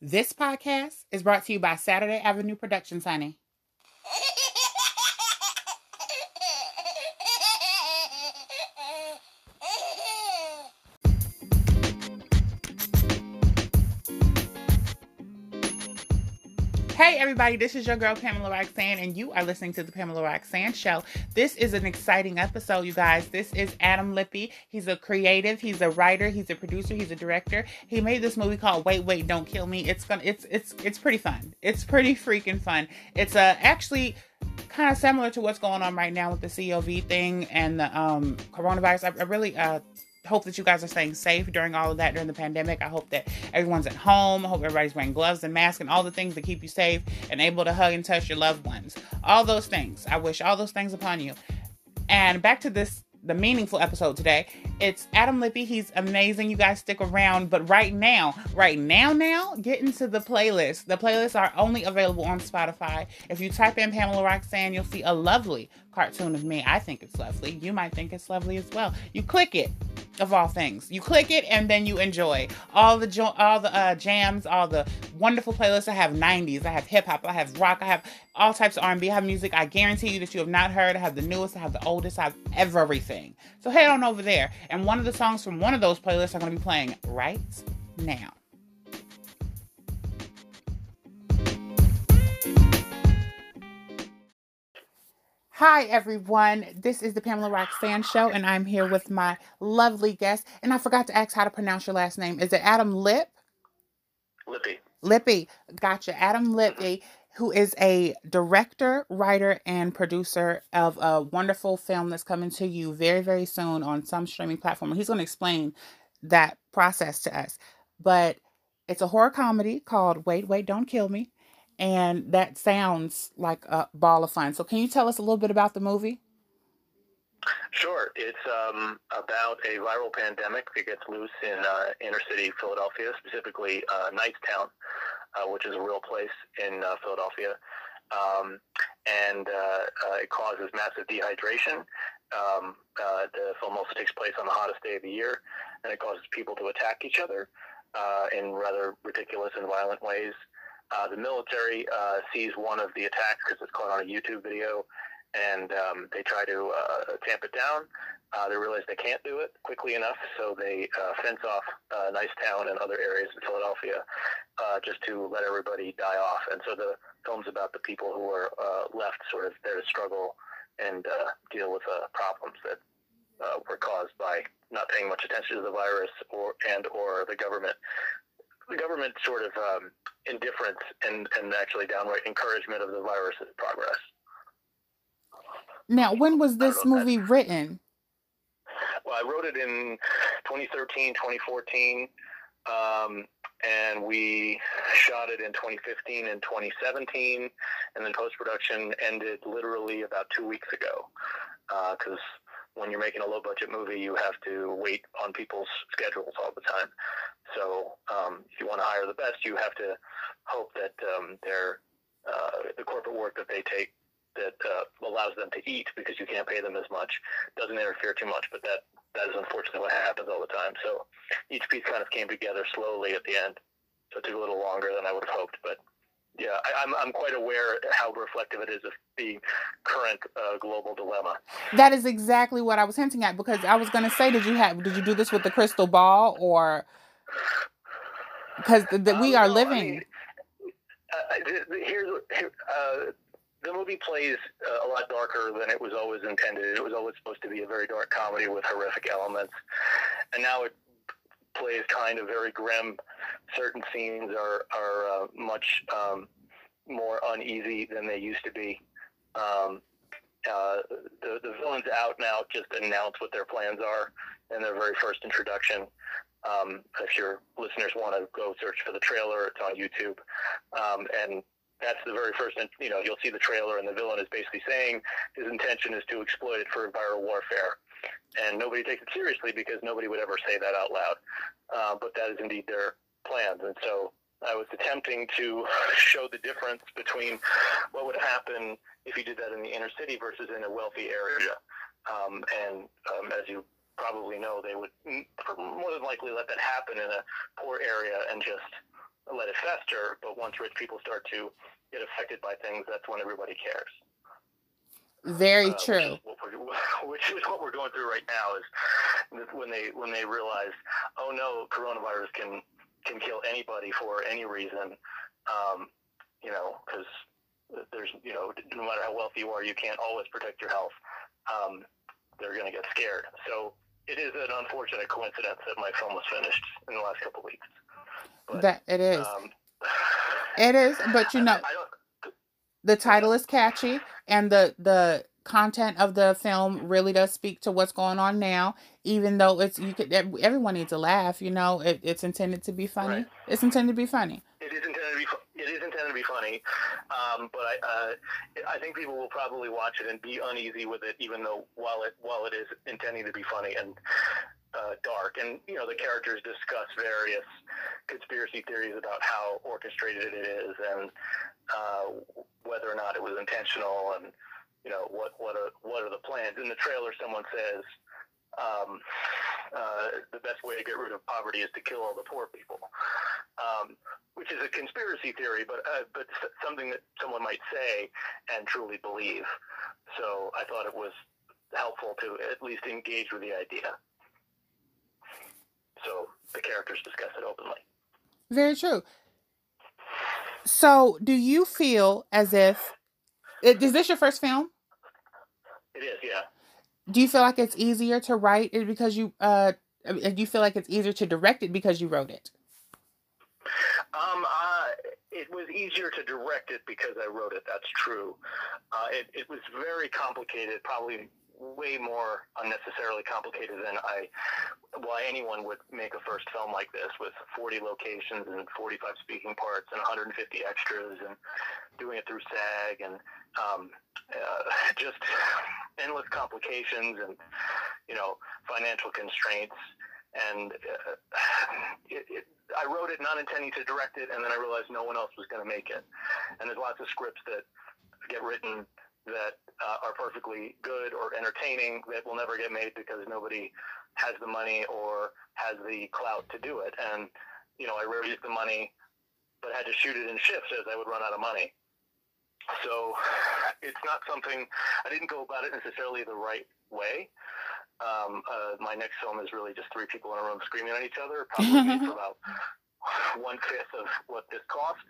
This podcast is brought to you by Saturday Avenue Productions, honey. Everybody, this is your girl Pamela Roxanne, and you are listening to the Pamela Roxanne Show. This is an exciting episode, you guys. This is Adam Lippe. He's a creative, he's a writer, he's a producer, he's a director. He made this movie called Wait, Wait, Don't Kill Me. It's gonna, it's, it's, it's pretty fun. It's pretty freaking fun. It's uh, actually kind of similar to what's going on right now with the COV thing and the um coronavirus. I, I really uh hope that you guys are staying safe during all of that during the pandemic. I hope that everyone's at home. I hope everybody's wearing gloves and masks and all the things that keep you safe and able to hug and touch your loved ones. All those things. I wish all those things upon you. And back to this the meaningful episode today. It's Adam Lippe. He's amazing. You guys stick around. But right now, right now, now, get into the playlist. The playlists are only available on Spotify. If you type in Pamela Roxanne, you'll see a lovely cartoon of me. I think it's lovely. You might think it's lovely as well. You click it of all things. You click it and then you enjoy all the jo- all the uh, jams, all the wonderful playlists. I have 90s, I have hip hop, I have rock, I have all types of R&B. I have music I guarantee you that you have not heard. I have the newest, I have the oldest, I have everything. So head on over there. And one of the songs from one of those playlists are going to be playing right now. Hi, everyone. This is the Pamela Roxanne Show, and I'm here with my lovely guest. And I forgot to ask how to pronounce your last name. Is it Adam Lip? Lippy. Lippy. Gotcha. Adam Lippe, eh, who is a director, writer, and producer of a wonderful film that's coming to you very, very soon on some streaming platform. He's going to explain that process to us. But it's a horror comedy called Wait, Wait, Don't Kill Me and that sounds like a ball of fun. So, can you tell us a little bit about the movie? Sure. It's um, about a viral pandemic that gets loose in uh, inner city Philadelphia, specifically uh, Nicetown, uh, which is a real place in uh, Philadelphia. Um, and uh, uh, it causes massive dehydration. Um, the film also takes place on the hottest day of the year, and it causes people to attack each other in rather ridiculous and violent ways. Uh, the military uh, sees one of the attacks because it's caught on a YouTube video, and um, they try to uh, tamp it down. Uh, they realize they can't do it quickly enough, so they uh, fence off uh, Nicetown and other areas in Philadelphia uh, just to let everybody die off. And so the film's about the people who are uh, left sort of there to struggle and uh, deal with uh, problems that uh, were caused by not paying much attention to the virus or and or the government government sort of um, indifference and, and actually downright encouragement of the virus's progress. Now, when was this movie that, written? Well, I wrote it in 2013, 2014, um, and we shot it in 2015 and 2017, and then post production ended literally about two weeks ago because. Uh, when you're making a low budget movie, you have to wait on people's schedules all the time. So um, if you want to hire the best, you have to hope that um, their uh, the corporate work that they take that uh, allows them to eat because you can't pay them as much doesn't interfere too much. But that that is unfortunately what happens all the time. So each piece kind of came together slowly at the end. So it took a little longer than I would have hoped, but yeah, I, am I'm, I'm quite aware how reflective it is of the current uh, global dilemma. That is exactly what I was hinting at because I was going to say, did you have did you do this with the crystal ball or because the, the, we um, are no, living. I mean, uh, here's here, uh, the movie plays uh, a lot darker than it was always intended. It was always supposed to be a very dark comedy with horrific elements, and now it plays kind of very grim. Certain scenes are are uh, much um, more uneasy than they used to be. Um, uh, the the villains out now just announce what their plans are in their very first introduction. Um, if your listeners want to go search for the trailer, it's on YouTube. Um, and that's the very first, you know, you'll see the trailer, and the villain is basically saying his intention is to exploit it for viral warfare. And nobody takes it seriously because nobody would ever say that out loud. Uh, but that is indeed their plans. And so I was attempting to show the difference between what would happen if you did that in the inner city versus in a wealthy area. Um, and um, as you probably know they would more than likely let that happen in a poor area and just let it fester. But once rich people start to get affected by things, that's when everybody cares. Very uh, true. Which is, what we're going through right now is when they when they realize, oh no, coronavirus can can kill anybody for any reason. Um, you know, because there's you know no matter how wealthy you are, you can't always protect your health. Um, they're going to get scared. So it is an unfortunate coincidence that my film was finished in the last couple of weeks. But, that it is. Um, it is, but you know, I, I the title is catchy, and the the content of the film really does speak to what's going on now. Even though it's you could everyone needs to laugh, you know, it, it's intended to be funny. Right. It's intended to be funny. It is intended to be. It is intended to be funny, um, but I uh, I think people will probably watch it and be uneasy with it, even though while it while it is intending to be funny and uh, dark, and you know the characters discuss various conspiracy theories about how orchestrated it is and uh, whether or not it was intentional, and you know what what are what are the plans. In the trailer, someone says. Um, uh, the best way to get rid of poverty is to kill all the poor people, um, which is a conspiracy theory, but uh, but something that someone might say and truly believe. So I thought it was helpful to at least engage with the idea so the characters discuss it openly. Very true. So, do you feel as if is this your first film? It is, yeah. Do you feel like it's easier to write it because you uh do you feel like it's easier to direct it because you wrote it? Um, uh, it was easier to direct it because I wrote it. That's true. Uh, it, it was very complicated, probably way more unnecessarily complicated than I why anyone would make a first film like this with 40 locations and 45 speaking parts and 150 extras and doing it through SAG and um, uh, just endless complications and you know financial constraints. And uh, it, it, I wrote it not intending to direct it and then I realized no one else was going to make it. And there's lots of scripts that get written that uh, are perfectly good or entertaining that will never get made because nobody has the money or has the clout to do it. And, you know, I raised the money, but had to shoot it in shifts as I would run out of money. So it's not something, I didn't go about it necessarily the right way. Um, uh, my next film is really just three people in a room screaming at each other, probably for about one fifth of what this cost.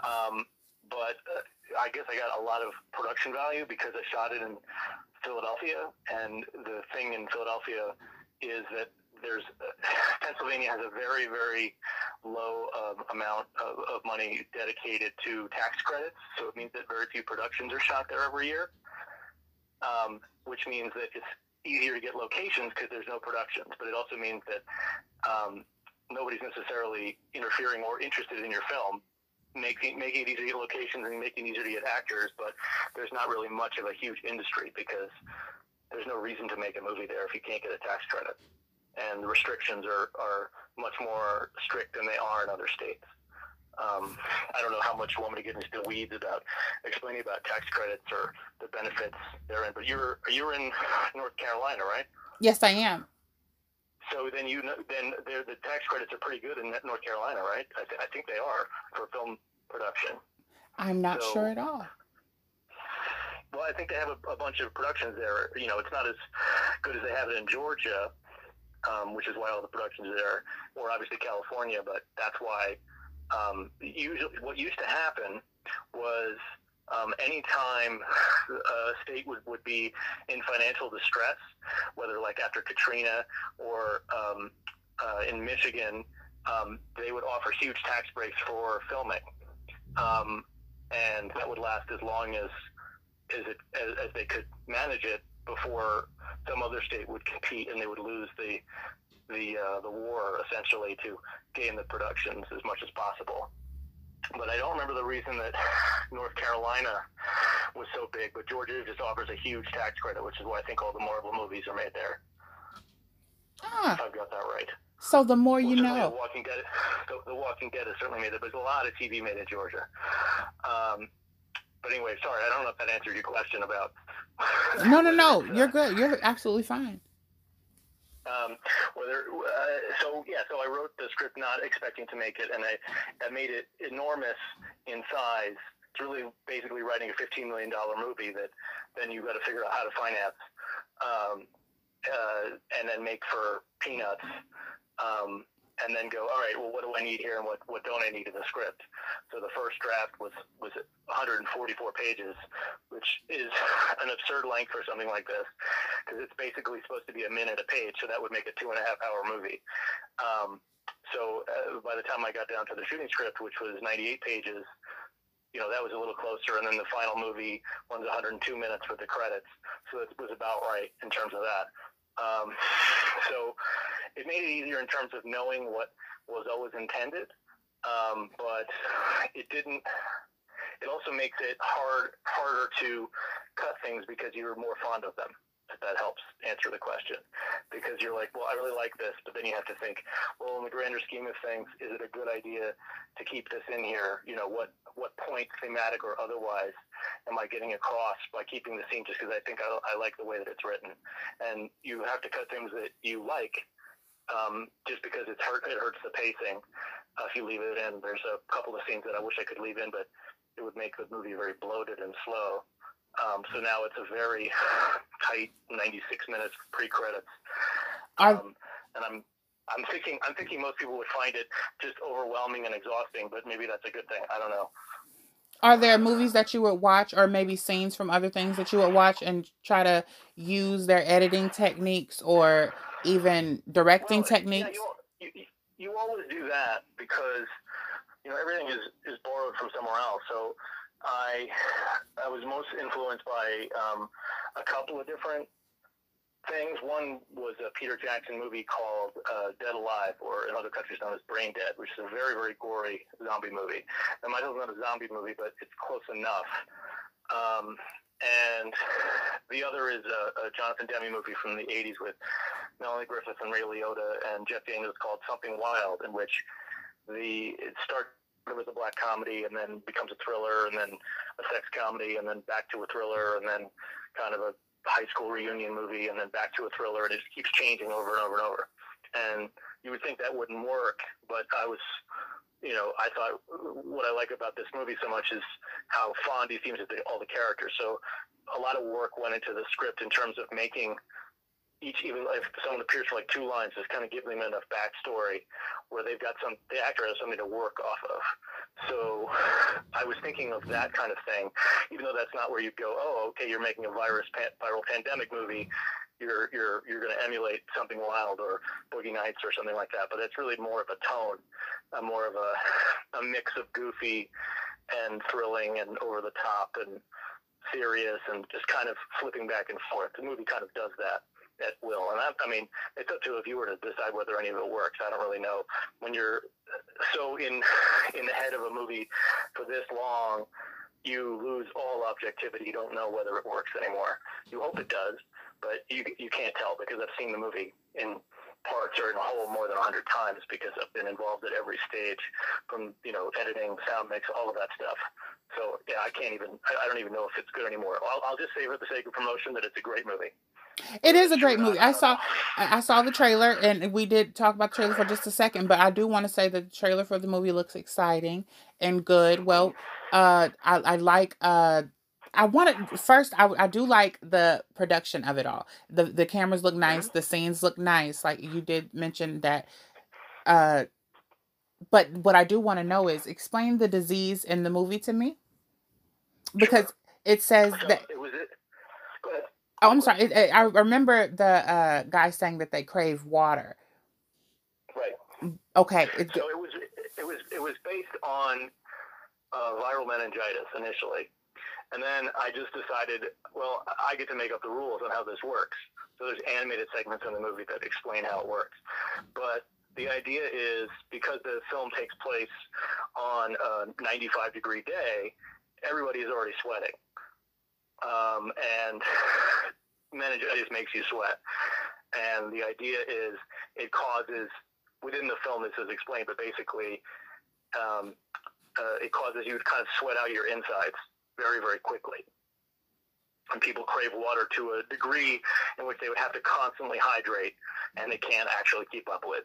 Um, but uh, I guess I got a lot of production value because I shot it in Philadelphia, and the thing in Philadelphia is that there's uh, Pennsylvania has a very very low um, amount of, of money dedicated to tax credits, so it means that very few productions are shot there every year, um, which means that it's easier to get locations because there's no productions, but it also means that um, nobody's necessarily interfering or interested in your film making making it easier to get locations and making it easier to get actors, but there's not really much of a huge industry because there's no reason to make a movie there if you can't get a tax credit. And the restrictions are, are much more strict than they are in other states. Um, I don't know how much you want me to get into the weeds about explaining about tax credits or the benefits therein, but you're you're in North Carolina, right? Yes, I am. So then you know, then the tax credits are pretty good in North Carolina, right? I, th- I think they are for film production. I'm not so, sure at all. Well, I think they have a, a, bunch of productions there. You know, it's not as good as they have it in Georgia, um, which is why all the productions are there, or obviously California. But that's why um, usually what used to happen was um, anytime a state would, would be in financial distress, whether like after Katrina or um, uh, in Michigan, um, they would offer huge tax breaks for filming. Um, and that would last as long as, as, it, as, as they could manage it before some other state would compete and they would lose the the uh, the war essentially to gain the productions as much as possible but I don't remember the reason that North Carolina was so big. But Georgia just offers a huge tax credit, which is why I think all the Marvel movies are made there. Ah. I've got that right. So the more you well, know. The Walking Dead, the, the, Walking Dead is certainly made there. There's a lot of TV made in Georgia. Um, but anyway, sorry, I don't know if that answered your question about. no, no, no. You're good. You're absolutely fine. Um, whether uh, so, yeah. So I wrote the script not expecting to make it, and I, I made it enormous in size. It's really basically writing a fifteen million dollar movie that then you've got to figure out how to finance, um, uh, and then make for peanuts. Um, and then go, all right, well, what do I need here and what, what don't I need in the script? So the first draft was, was 144 pages, which is an absurd length for something like this because it's basically supposed to be a minute a page. So that would make a two and a half hour movie. Um, so uh, by the time I got down to the shooting script, which was 98 pages, you know, that was a little closer. And then the final movie runs 102 minutes with the credits. So it was about right in terms of that. Um, so it made it easier in terms of knowing what was always intended, um, but it didn't. It also makes it hard harder to cut things because you're more fond of them. If that helps answer the question, because you're like, well, I really like this, but then you have to think, well, in the grander scheme of things, is it a good idea to keep this in here? You know, what what point, thematic or otherwise, am I getting across by keeping the scene just because I think I, I like the way that it's written? And you have to cut things that you like um, just because it's hurt, it hurts the pacing. Uh, if you leave it in, there's a couple of scenes that I wish I could leave in, but it would make the movie very bloated and slow. Um, so now it's a very tight 96 minutes pre-credits, um, and I'm I'm thinking I'm thinking most people would find it just overwhelming and exhausting, but maybe that's a good thing. I don't know. Are there movies that you would watch, or maybe scenes from other things that you would watch and try to use their editing techniques or even directing well, techniques? Yeah, you, you, you always do that because you know everything is, is borrowed from somewhere else. So I I was most influenced by um, a couple of different things. One was a Peter Jackson movie called uh, Dead Alive, or in other countries known as Brain Dead, which is a very very gory zombie movie. Now, Michael's not a zombie movie, but it's close enough. Um, and the other is a, a Jonathan Demme movie from the 80s with Melanie Griffith and Ray Liotta and Jeff Daniels called Something Wild, in which the it starts with a black comedy and then becomes a thriller and then a sex comedy and then back to a thriller and then kind of a high school reunion movie and then back to a thriller and it just keeps changing over and over and over. And you would think that wouldn't work, but I was, you know, I thought what I like about this movie so much is how fond he seems the, all the characters. So a lot of work went into the script in terms of making each, even if someone appears for like two lines, just kind of giving them enough backstory where they've got some, the actor has something to work off of. So I was thinking of that kind of thing, even though that's not where you go, oh, okay, you're making a virus, viral pandemic movie. You're, you're, you're going to emulate something wild or Boogie Nights or something like that. But it's really more of a tone, a more of a, a mix of goofy and thrilling and over the top and serious and just kind of flipping back and forth. The movie kind of does that at will. And I, I mean, it's up to a viewer to decide whether any of it works. I don't really know. When you're so in in the head of a movie for this long, you lose all objectivity. You don't know whether it works anymore. You hope it does, but you you can't tell because I've seen the movie in parts or in a whole more than a hundred times because I've been involved at every stage, from you know editing, sound mix, all of that stuff. So yeah, I can't even. I, I don't even know if it's good anymore. I'll, I'll just say for the sake of promotion that it's a great movie. It is a great movie. I saw I saw the trailer and we did talk about the trailer for just a second, but I do want to say that the trailer for the movie looks exciting and good. Well, uh I, I like uh I wanted first I, I do like the production of it all. The the cameras look nice, the scenes look nice. Like you did mention that uh but what I do want to know is explain the disease in the movie to me. Because sure. it says that it was it. Go ahead. Oh, I'm sorry. It, it, I remember the uh, guy saying that they crave water. Right. Okay. It, so it was it was it was based on uh, viral meningitis initially, and then I just decided, well, I get to make up the rules on how this works. So there's animated segments in the movie that explain how it works, but the idea is because the film takes place on a 95 degree day, everybody is already sweating um, and meningitis makes you sweat. And the idea is it causes within the film this is explained, but basically um, uh, it causes you to kind of sweat out your insides very very quickly. and people crave water to a degree in which they would have to constantly hydrate and they can't actually keep up with.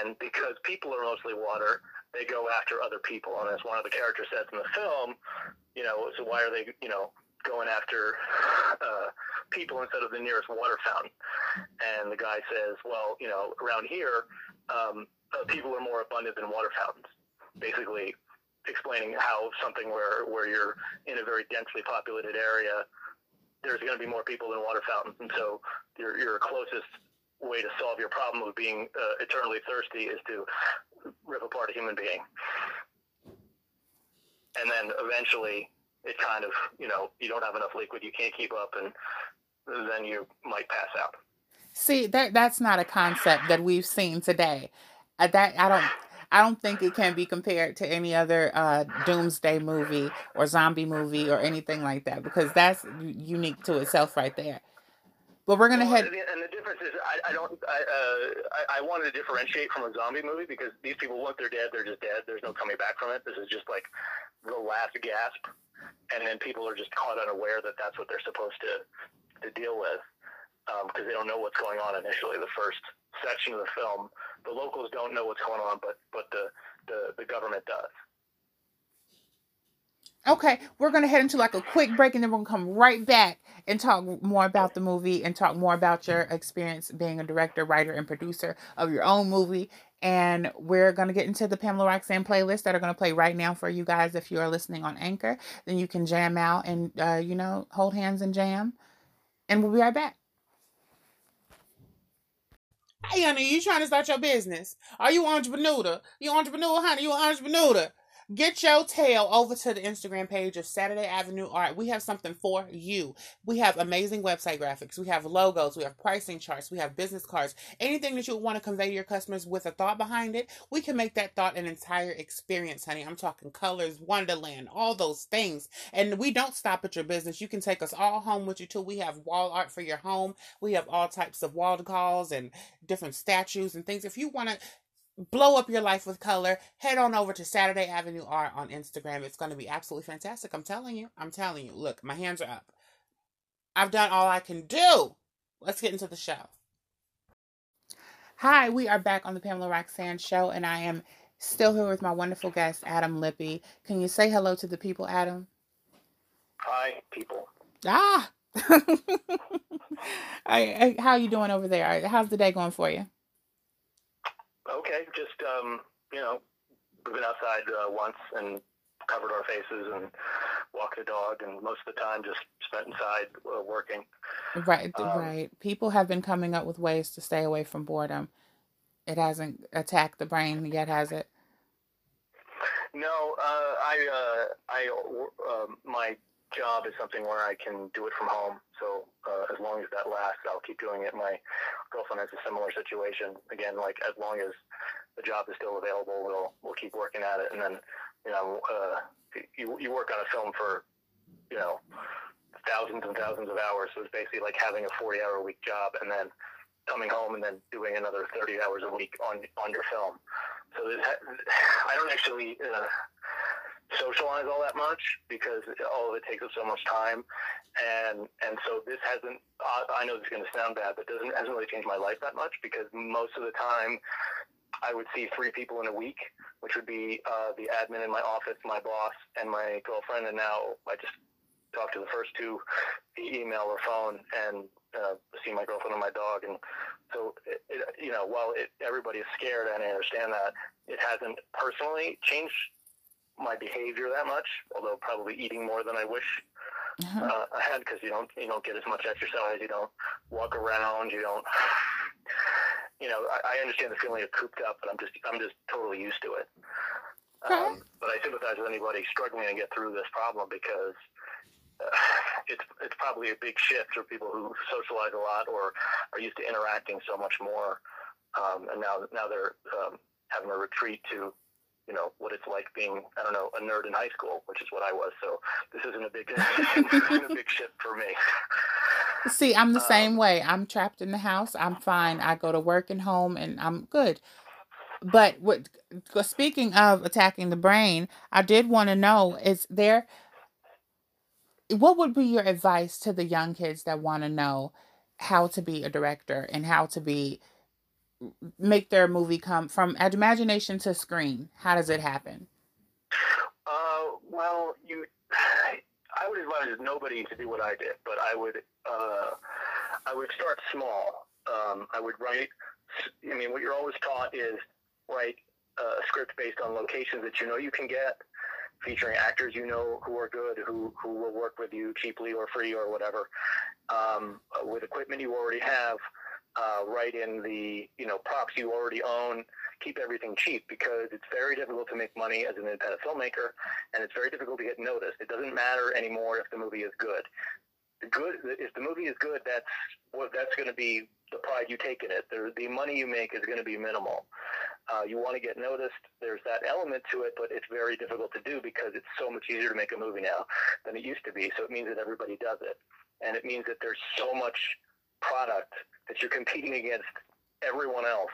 And because people are mostly water, they go after other people. And as one of the characters says in the film, you know, so why are they, you know, going after uh, people instead of the nearest water fountain? And the guy says, well, you know, around here, um, uh, people are more abundant than water fountains. Basically, explaining how something where where you're in a very densely populated area there's going to be more people than water fountains, and so your your closest way to solve your problem of being uh, eternally thirsty is to rip apart a human being, and then eventually it kind of you know you don't have enough liquid, you can't keep up, and then you might pass out. See that that's not a concept that we've seen today. Uh, that I don't I don't think it can be compared to any other uh, doomsday movie or zombie movie or anything like that because that's unique to itself right there. But we're gonna well, head. And the difference is, I, I don't. I, uh, I, I wanted to differentiate from a zombie movie because these people, once they're dead, they're just dead. There's no coming back from it. This is just like the last gasp, and then people are just caught unaware that that's what they're supposed to to deal with because um, they don't know what's going on initially. The first section of the film, the locals don't know what's going on, but but the the, the government does. Okay, we're gonna head into like a quick break, and then we're gonna come right back and talk more about the movie and talk more about your experience being a director, writer, and producer of your own movie. And we're gonna get into the Pamela Roxanne playlist that are gonna play right now for you guys. If you are listening on Anchor, then you can jam out and uh, you know hold hands and jam. And we'll be right back. Hey, honey, you trying to start your business? Are you entrepreneur? You entrepreneur, honey? You entrepreneur? Get your tail over to the Instagram page of Saturday Avenue Art. We have something for you. We have amazing website graphics. We have logos. We have pricing charts. We have business cards. Anything that you want to convey to your customers with a thought behind it, we can make that thought an entire experience, honey. I'm talking colors, wonderland, all those things. And we don't stop at your business. You can take us all home with you too. We have wall art for your home. We have all types of wall decals and different statues and things. If you want to blow up your life with color, head on over to Saturday Avenue Art on Instagram. It's going to be absolutely fantastic. I'm telling you. I'm telling you. Look, my hands are up. I've done all I can do. Let's get into the show. Hi, we are back on the Pamela Roxanne show, and I am still here with my wonderful guest, Adam Lippe. Can you say hello to the people, Adam? Hi, people. Ah! I, I, how are you doing over there? How's the day going for you? Okay, just um, you know, we've been outside uh, once and covered our faces and walked the dog, and most of the time just spent inside uh, working. Right, um, right. People have been coming up with ways to stay away from boredom. It hasn't attacked the brain yet, has it? No, uh, I, uh, I, uh, my job is something where I can do it from home. So uh, as long as that lasts, I'll keep doing it. My girlfriend has a similar situation. Again, like as long as the job is still available, we'll we'll keep working at it. And then, you know, uh, you you work on a film for, you know, thousands and thousands of hours. So it's basically like having a 40 hour a week job and then coming home and then doing another 30 hours a week on on your film. So I don't actually. Uh, socialize all that much because all of it takes up so much time. And and so this hasn't. I know this is going to sound bad, but doesn't hasn't really changed my life that much because most of the time I would see three people in a week, which would be uh, the admin in my office, my boss, and my girlfriend. And now I just talk to the first two email or phone and uh, see my girlfriend and my dog. And so, it, it, you know, while it, everybody is scared and I understand that, it hasn't personally changed my behavior that much, although probably eating more than I wish uh-huh. uh, I had because you don't you don't get as much exercise, you don't walk around, you don't. You know, I, I understand the feeling of cooped up, but I'm just I'm just totally used to it. Um, but I sympathize with anybody struggling to get through this problem because uh, it's it's probably a big shift for people who socialize a lot or are used to interacting so much more, um, and now now they're um, having a retreat to you know what it's like being I don't know a nerd in high school, which is what I was. So this isn't a big isn't a big shift for me. See, I'm the um, same way. I'm trapped in the house. I'm fine. I go to work and home, and I'm good. But what speaking of attacking the brain, I did want to know is there what would be your advice to the young kids that want to know how to be a director and how to be make their movie come from imagination to screen? How does it happen? Uh, well, you, I would advise nobody to do what I did, but I would, uh, I would start small. Um, I would write. I mean, what you're always taught is write a script based on locations that you know you can get, featuring actors you know who are good, who who will work with you cheaply or free or whatever, um, with equipment you already have. Uh, write in the you know props you already own. Keep everything cheap because it's very difficult to make money as an independent filmmaker, and it's very difficult to get noticed. It doesn't matter anymore if the movie is good good if the movie is good that's what that's going to be the pride you take in it the, the money you make is going to be minimal uh, you want to get noticed there's that element to it but it's very difficult to do because it's so much easier to make a movie now than it used to be so it means that everybody does it and it means that there's so much product that you're competing against everyone else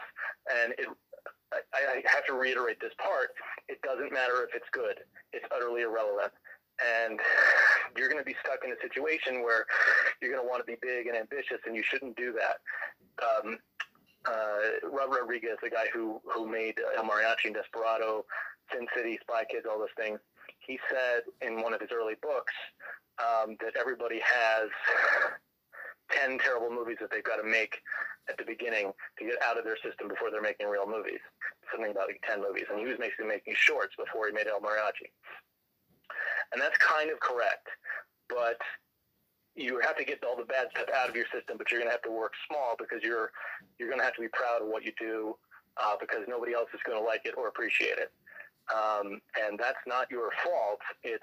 and it I, I have to reiterate this part. It doesn't matter if it's good. It's utterly irrelevant and you're going to be stuck in a situation where you're going to want to be big and ambitious, and you shouldn't do that. Um, uh, Rob Rodriguez, the guy who who made El Mariachi and Desperado, Sin City, Spy Kids, all those things, he said in one of his early books um, that everybody has 10 terrible movies that they've got to make at the beginning to get out of their system before they're making real movies. Something about like 10 movies. And he was basically making shorts before he made El Mariachi and that's kind of correct. But you have to get all the bad stuff out of your system, but you're going to have to work small because you're you're going to have to be proud of what you do uh, because nobody else is going to like it or appreciate it. Um, and that's not your fault. It's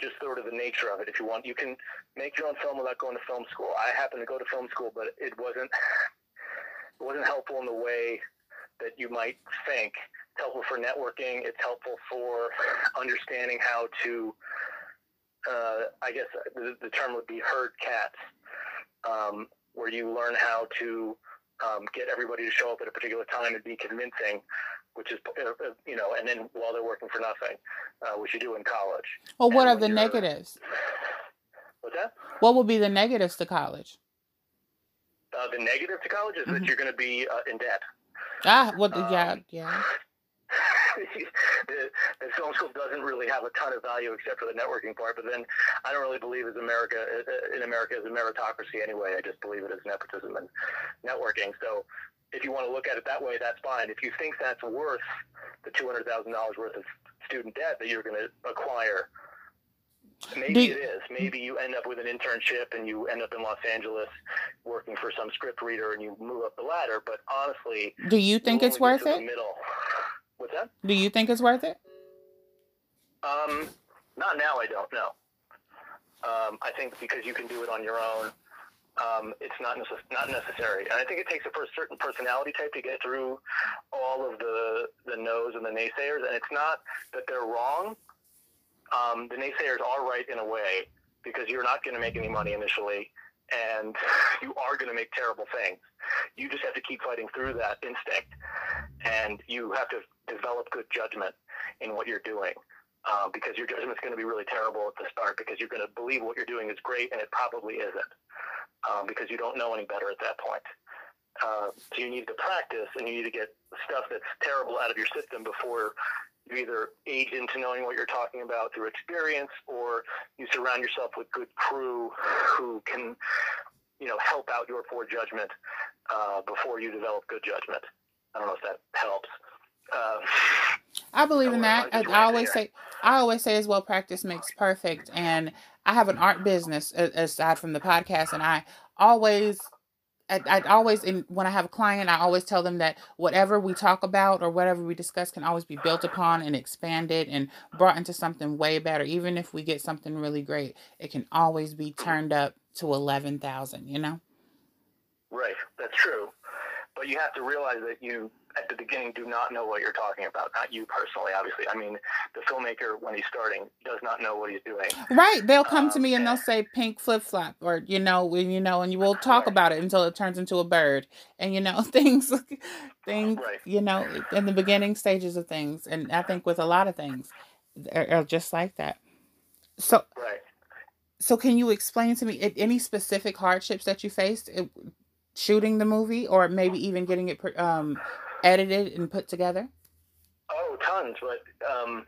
just sort of the nature of it. If you want, you can make your own film without going to film school. I happened to go to film school, but it wasn't it wasn't helpful in the way that you might think It's helpful for networking. It's helpful for understanding how to, uh, I guess the, the, term would be herd cats, um, where you learn how to um, get everybody to show up at a particular time and be convincing, which is, uh, uh you know, and then while they're working for nothing, uh, which you do in college. Well, what and are the negatives? What's that? What would be the negatives to college? Uh, the negative to college is mm-hmm. that you're going to be uh, in debt. Ah, well, um, yeah, yeah. The, the film school doesn't really have a ton of value except for the networking part. But then I don't really believe as America uh, in America as a meritocracy anyway. I just believe it as nepotism and networking. So if you want to look at it that way, that's fine. If you think that's worth the two hundred thousand dollars worth of student debt that you're going to acquire, maybe you, it is. Maybe you end up with an internship and you end up in Los Angeles working for some script reader and you move up the ladder. But honestly, do you think it's worth it? Middle. What's that? Do you think it's worth it? Um, not now. I don't know. Um, I think because you can do it on your own, um, it's not necess- not necessary. And I think it takes a certain personality type to get through all of the the no's and the naysayers. And it's not that they're wrong. Um, the naysayers are right in a way because you're not going to make any money initially, and you are going to make terrible things. You just have to keep fighting through that instinct, and you have to develop good judgment in what you're doing. Uh, because your judgment's going to be really terrible at the start because you're going to believe what you're doing is great and it probably isn't um, because you don't know any better at that point. Uh, so you need to practice and you need to get stuff that's terrible out of your system before you either age into knowing what you're talking about through experience or you surround yourself with good crew who can you know help out your poor judgment uh, before you develop good judgment i don't know if that helps uh, I believe in that. I, I always say, I always say as well, practice makes perfect. And I have an art business aside from the podcast, and I always I, I always in when I have a client, I always tell them that whatever we talk about or whatever we discuss can always be built upon and expanded and brought into something way better. Even if we get something really great, it can always be turned up to eleven thousand. You know. Right. That's true. But you have to realize that you at the beginning do not know what you're talking about. Not you personally, obviously. I mean, the filmmaker when he's starting does not know what he's doing. Right. They'll come um, to me and, they'll say pink flip flop, or you know, you know, and you will talk right. about it until it turns into a bird, and you know, things, things, right. you know, in the beginning stages of things, and I think with a lot of things, are, are just like that. So. Right. so can you explain to me any specific hardships that you faced shooting the movie or maybe even getting it um, edited and put together oh tons but um,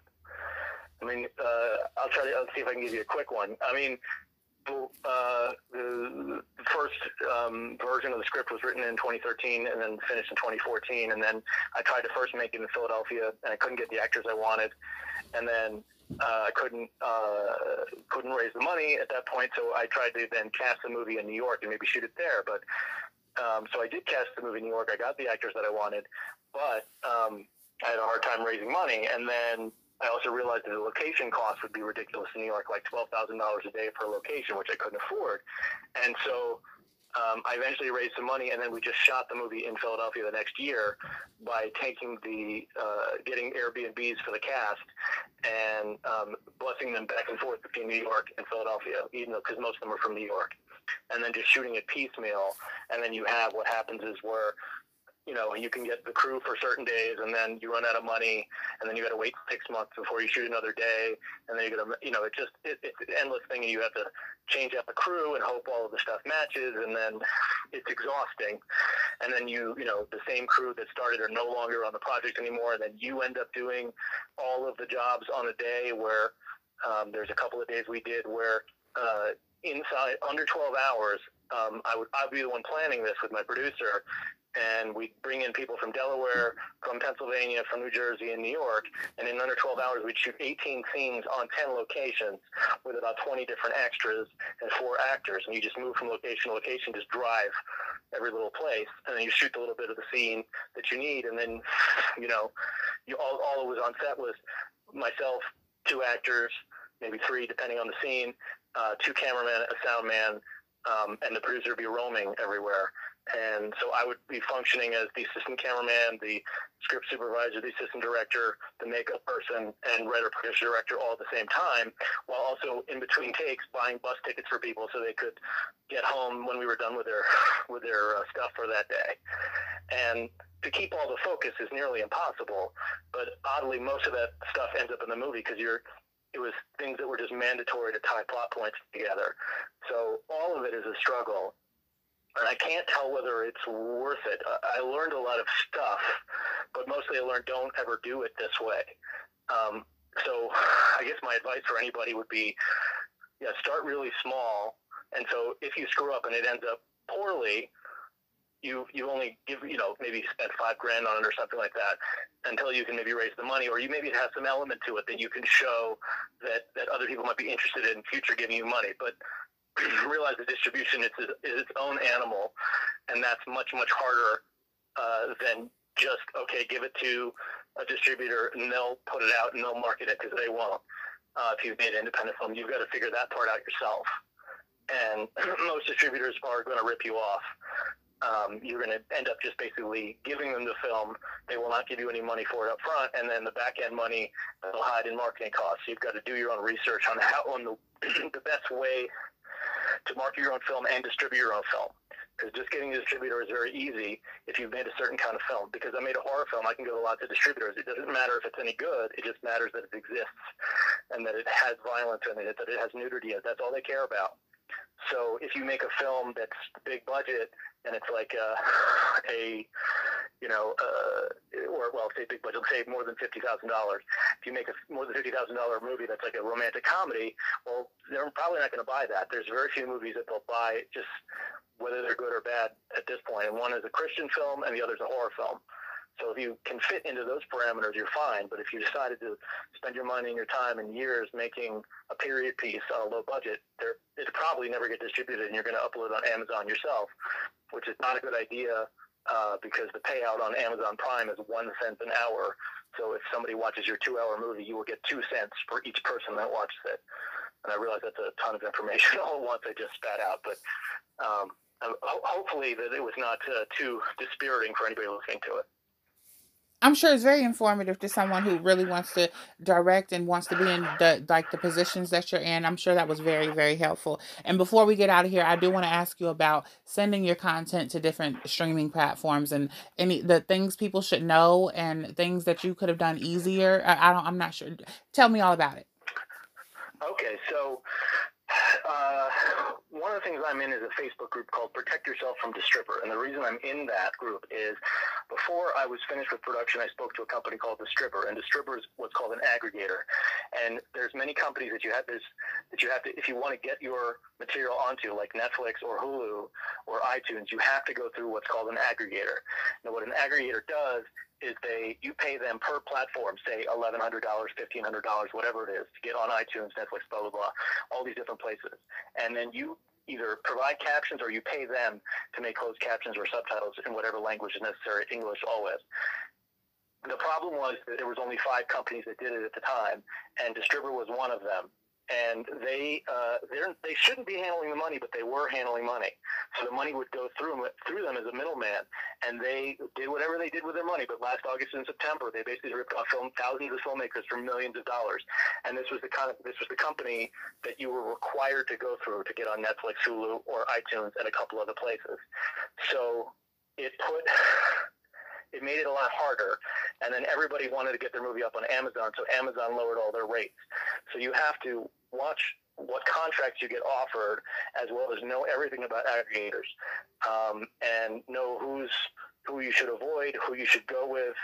i mean uh, i'll try to I'll see if i can give you a quick one i mean uh, the first um, version of the script was written in 2013 and then finished in 2014 and then i tried to first make it in philadelphia and i couldn't get the actors i wanted and then uh, I couldn't uh, couldn't raise the money at that point, so I tried to then cast the movie in New York and maybe shoot it there. But um, so I did cast the movie in New York. I got the actors that I wanted, but um, I had a hard time raising money. And then I also realized that the location cost would be ridiculous in New York, like twelve thousand dollars a day per location, which I couldn't afford. And so um, I eventually raised some money, and then we just shot the movie in Philadelphia the next year by taking the uh, getting Airbnbs for the cast and um, busing them back and forth between New York and Philadelphia, even though because most of them are from New York, and then just shooting it piecemeal. And then you have what happens is where you know, you can get the crew for certain days, and then you run out of money, and then you got to wait six months before you shoot another day, and then you got to, you know, it just it, it's an endless thing, and you have to change out the crew and hope all of the stuff matches, and then it's exhausting, and then you, you know, the same crew that started are no longer on the project anymore, and then you end up doing all of the jobs on a day where um, there's a couple of days we did where uh, inside under 12 hours um, I would I'd be the one planning this with my producer, and we bring in people from Delaware, from Pennsylvania, from New Jersey, and New York. And in under 12 hours, we'd shoot 18 scenes on 10 locations with about 20 different extras and four actors. And you just move from location to location, just drive every little place, and then you shoot the little bit of the scene that you need. And then, you know, you all all it was on set was myself, two actors, maybe three depending on the scene, uh, two cameramen, a sound man, um, and the producer would be roaming everywhere. And so I would be functioning as the assistant cameraman, the script supervisor, the assistant director, the makeup person, and writer, producer, director all at the same time, while also in between takes buying bus tickets for people so they could get home when we were done with their with their uh, stuff for that day. And to keep all the focus is nearly impossible. But oddly, most of that stuff ends up in the movie because you're it was things that were just mandatory to tie plot points together. So all of it is a struggle. And I can't tell whether it's worth it. I learned a lot of stuff, but mostly I learned don't ever do it this way. Um, so I guess my advice for anybody would be, yeah, start really small. And so if you screw up and it ends up poorly, you you only give you know maybe spend five grand on it or something like that until you can maybe raise the money or you maybe have some element to it that you can show that that other people might be interested in future giving you money. But realize the distribution is, is its own animal and that's much much harder uh, than just okay give it to a distributor and they'll put it out and they'll market it because they won't. Uh, if you've made independent film you've got to figure that part out yourself. And most distributors are going to rip you off um, you're going to end up just basically giving them the film. They will not give you any money for it up front, and then the back end money they'll hide in marketing costs. So you've got to do your own research on how on the the best way to market your own film and distribute your own film. Because just getting a distributor is very easy if you've made a certain kind of film. Because I made a horror film, I can go to lots of distributors. It doesn't matter if it's any good. It just matters that it exists and that it has violence in it, that it has nudity. That's all they care about. So if you make a film that's big budget and it's like a, a you know, uh, or well, say big budget, say more than fifty thousand dollars. If you make a more than fifty thousand dollar movie that's like a romantic comedy, well, they're probably not going to buy that. There's very few movies that they'll buy just whether they're good or bad at this point. And one is a Christian film, and the other is a horror film. So if you can fit into those parameters, you're fine. But if you decided to spend your money and your time and years making a period piece on a low budget, it'll probably never get distributed, and you're going to upload on Amazon yourself, which is not a good idea uh, because the payout on Amazon Prime is one cent an hour. So if somebody watches your two-hour movie, you will get two cents for each person that watches it. And I realize that's a ton of information all at once I just spat out, but um, hopefully that it was not uh, too dispiriting for anybody listening to it. I'm sure it's very informative to someone who really wants to direct and wants to be in the like the positions that you're in. I'm sure that was very very helpful. And before we get out of here, I do want to ask you about sending your content to different streaming platforms and any the things people should know and things that you could have done easier. I, I don't. I'm not sure. Tell me all about it. Okay, so uh, one of the things I'm in is a Facebook group called Protect Yourself from Distribber. And the reason I'm in that group is before I was finished with production, I spoke to a company called Distribber. And Distribber is what's called an aggregator. And there's many companies that you have this, that you have to, if you want to get your material onto, like Netflix or Hulu or iTunes, you have to go through what's called an aggregator. Now, what an aggregator does is they you pay them per platform, say eleven hundred dollars, fifteen hundred dollars, whatever it is, to get on iTunes, Netflix, blah blah blah, all these different places, and then you either provide captions or you pay them to make closed captions or subtitles in whatever language is necessary, English always. The problem was that there was only five companies that did it at the time, and Distribber was one of them and they uh, they shouldn't be handling the money, but they were handling money. So the money would go through them, through them as a middleman, and they did whatever they did with their money. But last August and September, they basically ripped off film, thousands of filmmakers for millions of dollars. And this was the kind of this was the company that you were required to go through to get on Netflix, Hulu, or iTunes, and a couple other places. So it put it made it a lot harder. And then everybody wanted to get their movie up on Amazon, so Amazon lowered all their rates. So you have to watch what contracts you get offered, as well as know everything about aggregators, um, and know who's who you should avoid, who you should go with.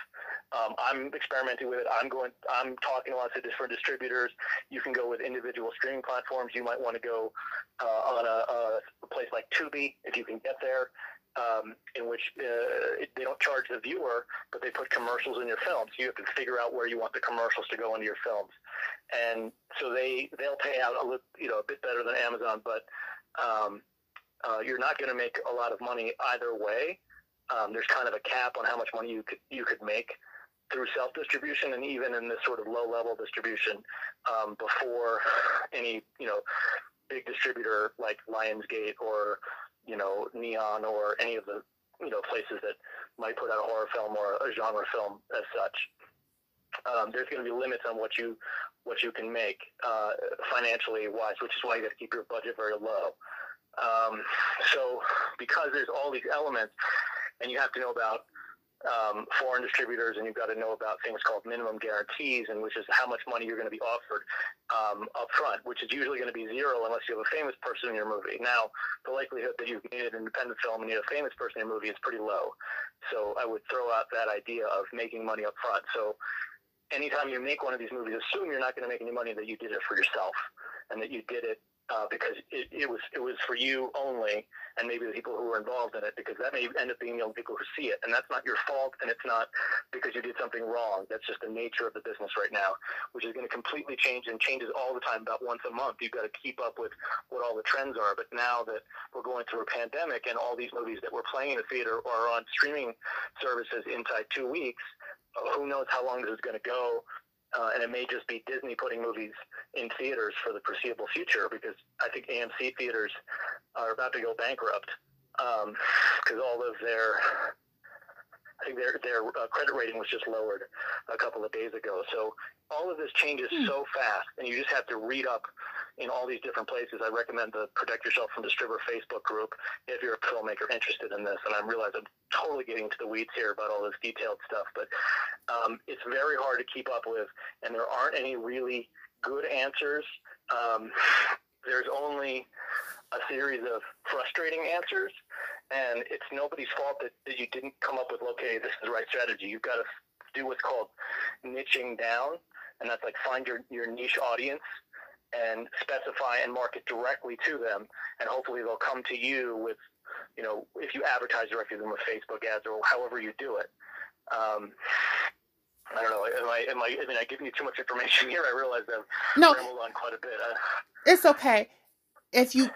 Um, I'm experimenting with it. I'm going. I'm talking to lots of different distributors. You can go with individual streaming platforms. You might want to go uh, on a, a place like Tubi if you can get there um, in which uh, they don't charge the viewer, but they put commercials in your films. You have to figure out where you want the commercials to go into your films, and so they they'll pay out a little, you know a bit better than Amazon, but um, uh, you're not going to make a lot of money either way. Um, there's kind of a cap on how much money you could you could make through self distribution, and even in this sort of low level distribution um, before any you know big distributor like Lionsgate or you know, Neon or any of the, you know, places that might put out a horror film or a genre film as such. Um, there's going to be limits on what you what you can make uh, financially wise, which is why you got to keep your budget very low. Um, so because there's all these elements, and you have to know about um, foreign distributors, and you've got to know about things called minimum guarantees, and which is how much money you're going to be offered um, up front, which is usually going to be zero unless you have a famous person in your movie. Now, the likelihood that you made an independent film and you have a famous person in your movie is pretty low. So I would throw out that idea of making money up front. So anytime you make one of these movies, assume you're not going to make any money that you did it for yourself and that you did it uh, because it, it was it was for you only, and maybe the people who were involved in it, because that may end up being the only people who see it, and that's not your fault, and it's not because you did something wrong. That's just the nature of the business right now, which is going to completely change and changes all the time, about once a month. You've got to keep up with what all the trends are. But now that we're going through a pandemic, and all these movies that we're playing in the theater are on streaming services inside two weeks, who knows how long this is going to go? Uh, and it may just be Disney putting movies in theaters for the foreseeable future because I think AMC theaters are about to go bankrupt because um, all of their I think their their uh, credit rating was just lowered a couple of days ago. So all of this changes mm. so fast, and you just have to read up in all these different places. I recommend the Protect Yourself from Distribber Facebook group if you're a filmmaker interested in this. And I realize I'm totally getting into the weeds here about all this detailed stuff, but um, it's very hard to keep up with, and there aren't any really good answers. Um, there's only a series of frustrating answers, and it's nobody's fault that, that you didn't come up with, okay, this is the right strategy. You've got to do what's called niching down, and that's like find your, your niche audience and specify and market directly to them, and hopefully they'll come to you with, you know, if you advertise directly to them with Facebook ads or however you do it. Um, I don't know. Am I, am I, I mean, I giving you too much information here. I realize I've no, rambled on quite a bit. Uh, it's okay. If you,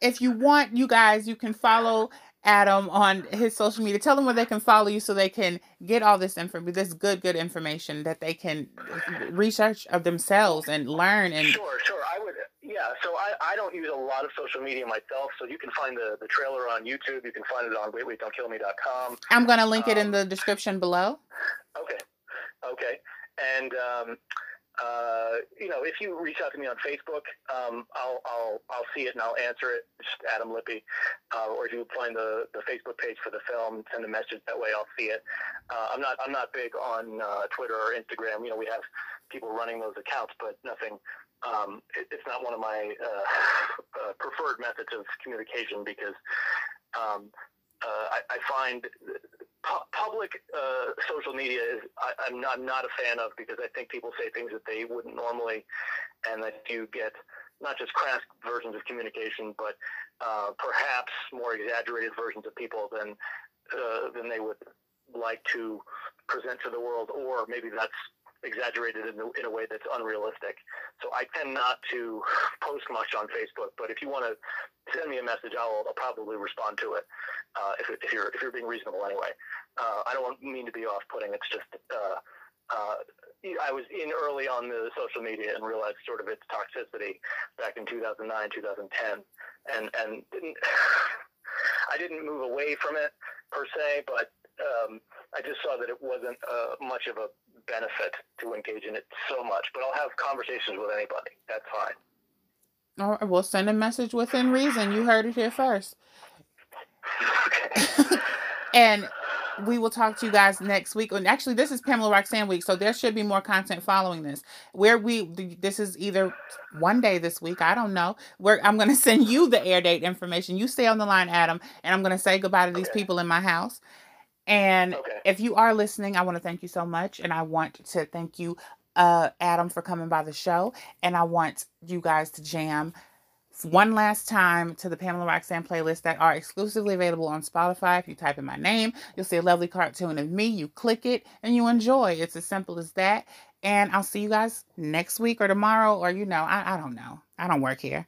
if you want, you guys, you can follow Adam on his social media. Tell them where they can follow you so they can get all this information, this good, good information that they can research of themselves and learn. And sure, sure, I would. Yeah, so I, I don't use a lot of social media myself, so you can find the, the trailer on YouTube. You can find it on waitwaitdon'tkillme.com. I'm going to link um, it in um, the description below. Okay, okay, and um, uh, you know, if you reach out to me on Facebook, um, I'll, I'll, I'll see it and I'll answer it. Just Adam Lippe. Uh, or if you find the, the Facebook page for the film, send a message that way. I'll see it. Uh, I'm not, I'm not big on uh, Twitter or Instagram. You know, we have people running those accounts, but nothing. Um, it, it's not one of my uh, uh, preferred methods of communication because um, I, I find pu- public uh, social media is I, am not, I'm not a fan of because I think people say things that they wouldn't normally, and that you get not just crass versions of communication, but uh, perhaps more exaggerated versions of people than uh, than they would like to present to the world, or maybe that's exaggerated in, in, a way that's unrealistic. So I tend not to post much on Facebook, but if you want to send me a message, I'll, I'll probably respond to it uh, if, if, you're if you're being reasonable anyway. Uh, I don't mean to be off-putting. It's just uh, uh, I was in early on the social media and realized sort of its toxicity back in 2009, 2010, and and I didn't move away from it per se, but um, I just saw that it wasn't uh, much of a benefit to engage in it so much. But I'll have conversations with anybody. That's fine. All right, we'll send a message within reason. You heard it here first. Okay. and we will talk to you guys next week. And actually, this is Pamela Roxanne week, so there should be more content following this. Where we this is either one day this week, I don't know. Where I'm going to send you the air date information. You stay on the line, Adam, and I'm going to say goodbye to these okay. people in my house. And okay. if you are listening, I want to thank you so much. And I want to thank you, uh, Adam, for coming by the show. And I want you guys to jam one last time to the Pamela Roxanne playlist that are exclusively available on Spotify. If you type in my name, you'll see a lovely cartoon of me. You click it and you enjoy. It's as simple as that. And I'll see you guys next week or tomorrow, or you know, I, I don't know. I don't work here.